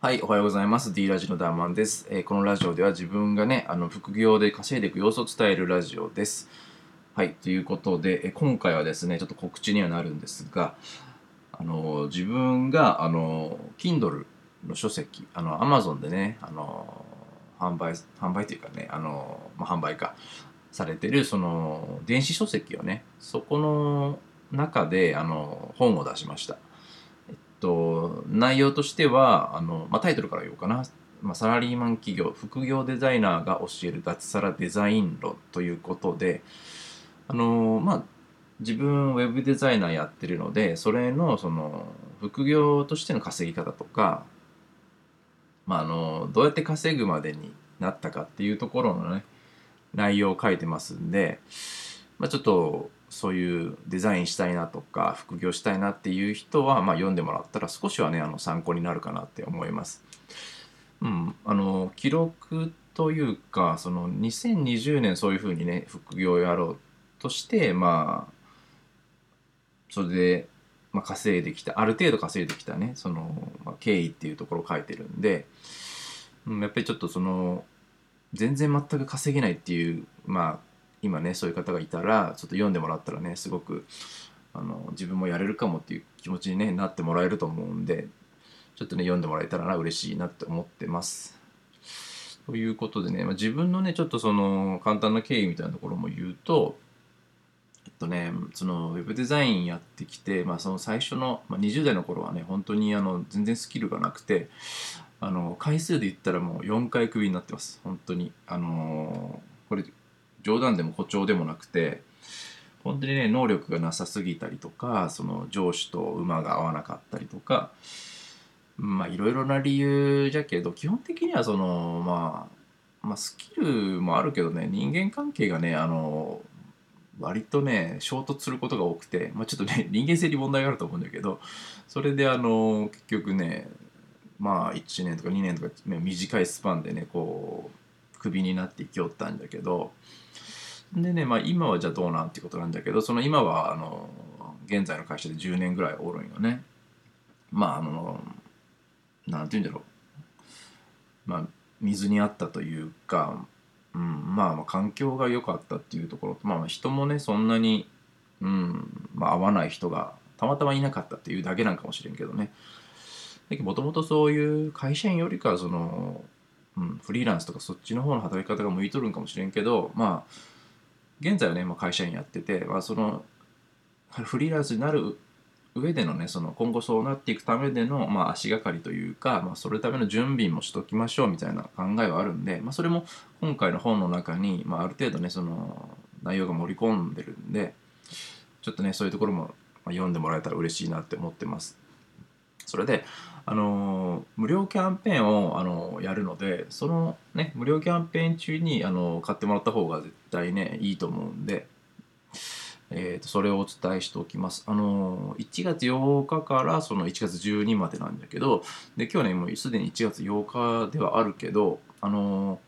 はい、おはようございます。D ラジオのダーマンです。えーこのラジオでは自分がね、あの副業で稼いでいく様子を伝えるラジオです。はい、ということで、え今回はですね、ちょっと告知にはなるんですが、あの自分があの Kindle の書籍、あの Amazon でね、あの販売販売というかね、あのまあ、販売かされてるその電子書籍をね、そこの中であの本を出しました。と内容としてはあの、まあ、タイトルから言おうかな、まあ、サラリーマン企業副業デザイナーが教える脱サラデザイン論ということであのまあ自分ウェブデザイナーやってるのでそれのその副業としての稼ぎ方とか、まあ、あのどうやって稼ぐまでになったかっていうところのね内容を書いてますんで、まあ、ちょっとそういうデザインしたいなとか副業したいなっていう人は、まあ、読んでもらったら少しはねあの参考になるかなって思います。うん、あの記録というかその2020年そういうふうにね副業をやろうとしてまあそれで、まあ、稼いできたある程度稼いできたねその、まあ、経緯っていうところを書いてるんで、うん、やっぱりちょっとその全然全く稼げないっていうまあ今ねそういう方がいたらちょっと読んでもらったらねすごくあの自分もやれるかもっていう気持ちに、ね、なってもらえると思うんでちょっとね読んでもらえたらな嬉しいなって思ってます。ということでね、まあ、自分のねちょっとその簡単な経緯みたいなところも言うとえっとねそのウェブデザインやってきて、まあ、その最初の、まあ、20代の頃はね本当にあの全然スキルがなくてあの回数で言ったらもう4回クビになってます本当にあのこれ冗談でも誇張でもなくて本当にね能力がなさすぎたりとかその上司と馬が合わなかったりとかまあいろいろな理由じゃけど基本的にはそのまあまあスキルもあるけどね人間関係がねあの割とね衝突することが多くて、まあ、ちょっとね 人間性に問題があると思うんだけどそれであの結局ねまあ1年とか2年とか、ね、短いスパンでねこうクビになっていきよったんだけどでねまあ今はじゃあどうなんてことなんだけどその今はあの現在の会社で10年ぐらいおるんよね。まああのなんて言うんだろうまあ水にあったというか、うん、まあまあ環境が良かったっていうところとまあ人もねそんなに、うんまあ、合わない人がたまたまいなかったっていうだけなんかもしれんけどねもともとそういう会社員よりかその、うん、フリーランスとかそっちの方の働き方が向いとるんかもしれんけどまあ現在はね、まあ、会社員やってて、まあ、そのフリーランスになる上でのねその今後そうなっていくためでの、まあ、足がかりというか、まあ、それための準備もしときましょうみたいな考えはあるんで、まあ、それも今回の本の中に、まあ、ある程度ねその内容が盛り込んでるんでちょっとねそういうところも読んでもらえたら嬉しいなって思ってます。それで、あの無料キャンペーンを、あのやるのでそのね無料キャンペーン中に、あの買ってもらった方が絶対ねいいと思うんで、えーとそれをお伝えしておきます。あの1月8日からその1月12日までなんだけどで今日ねもうすでに1月8日ではあるけど、あの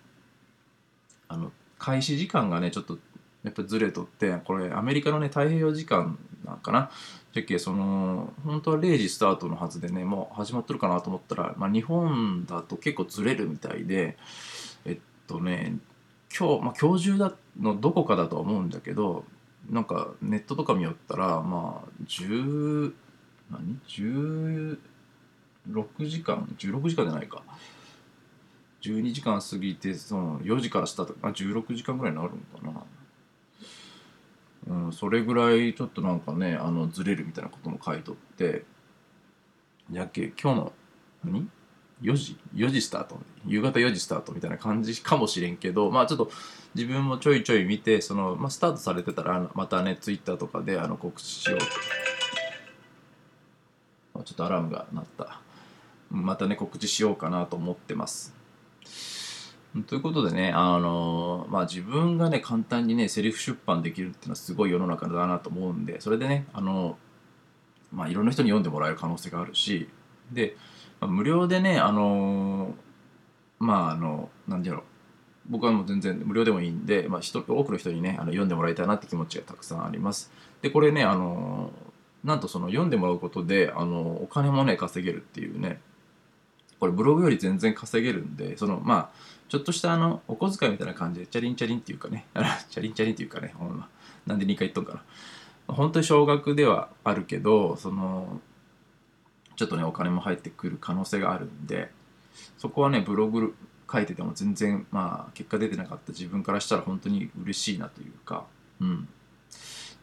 あの開始時間がねちょっとやっぱずれとってこれアメリカのね太平洋時間かな。じゃっけその本当は0時スタートのはずでねもう始まっとるかなと思ったら、まあ、日本だと結構ずれるみたいでえっとね今日、まあ、今日中だのどこかだとは思うんだけどなんかネットとか見よったらまあ10何？16時間？16時間じゃないか。12時間過ぎてその4時からスタートあ16時間ぐらいになるのかな。うん、それぐらいちょっとなんかねあのずれるみたいなことも書いとってやっけ今日の何 ?4 時 ?4 時スタート？夕方4時スタートみたいな感じかもしれんけどまあちょっと自分もちょいちょい見てその、まあ、スタートされてたらまたねツイッターとかであの告知しようあちょっとアラームが鳴ったまたね告知しようかなと思ってますということでね、あのまあ、自分がね、簡単にね、セリフ出版できるっていうのはすごい世の中だなと思うんで、それでね、あのまあ、いろんな人に読んでもらえる可能性があるし、で、まあ無料でね、あのまあ、あの、なんだろう、僕はもう全然無料でもいいんで、まあ、人多くの人にね、あの読んでもらいたいなって気持ちがたくさんあります。で、これね、あのなんとその読んでもらうことで、あのお金もね、稼げるっていうね、これブログより全然稼げるんでそのまあちょっとしたあのお小遣いみたいな感じでチャリンチャリンっていうかねチャリンチャリンっていうかねほんまなんで2回言っとんかな。本当に少額ではあるけどそのちょっとねお金も入ってくる可能性があるんでそこはねブログ書いてても全然まあ結果出てなかった自分からしたら本当に嬉しいなというかうん。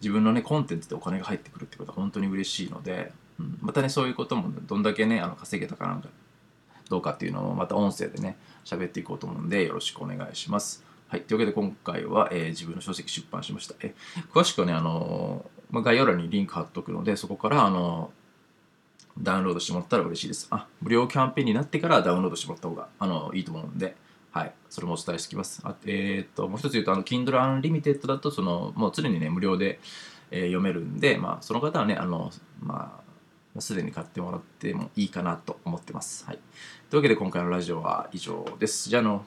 自分のねコンテンツでお金が入ってくるってことは本当に嬉しいので、うん、またねそういうこともどんだけねあの稼げたかなんかどうかっていうのをまた音声でね喋っていこうと思うんでよろしくお願いします。はい。というわけで今回は、えー、自分の書籍出版しました。え詳しくはね、あのー、まあ、概要欄にリンク貼っとくので、そこから、あのー、ダウンロードしてもらったら嬉しいです。あ、無料キャンペーンになってからダウンロードしてもらった方が、あのいいと思うんで、はい。それもお伝えしておきます。あえっと、もう一つ言うと、あの、Kindle Unlimited だと、その、もう常にね、無料で、え読めるんで、まあ、その方はね、あの、まあ、すでに買ってもらってもいいかなと思ってます。はい。というわけで今回のラジオは以上です。じゃあの、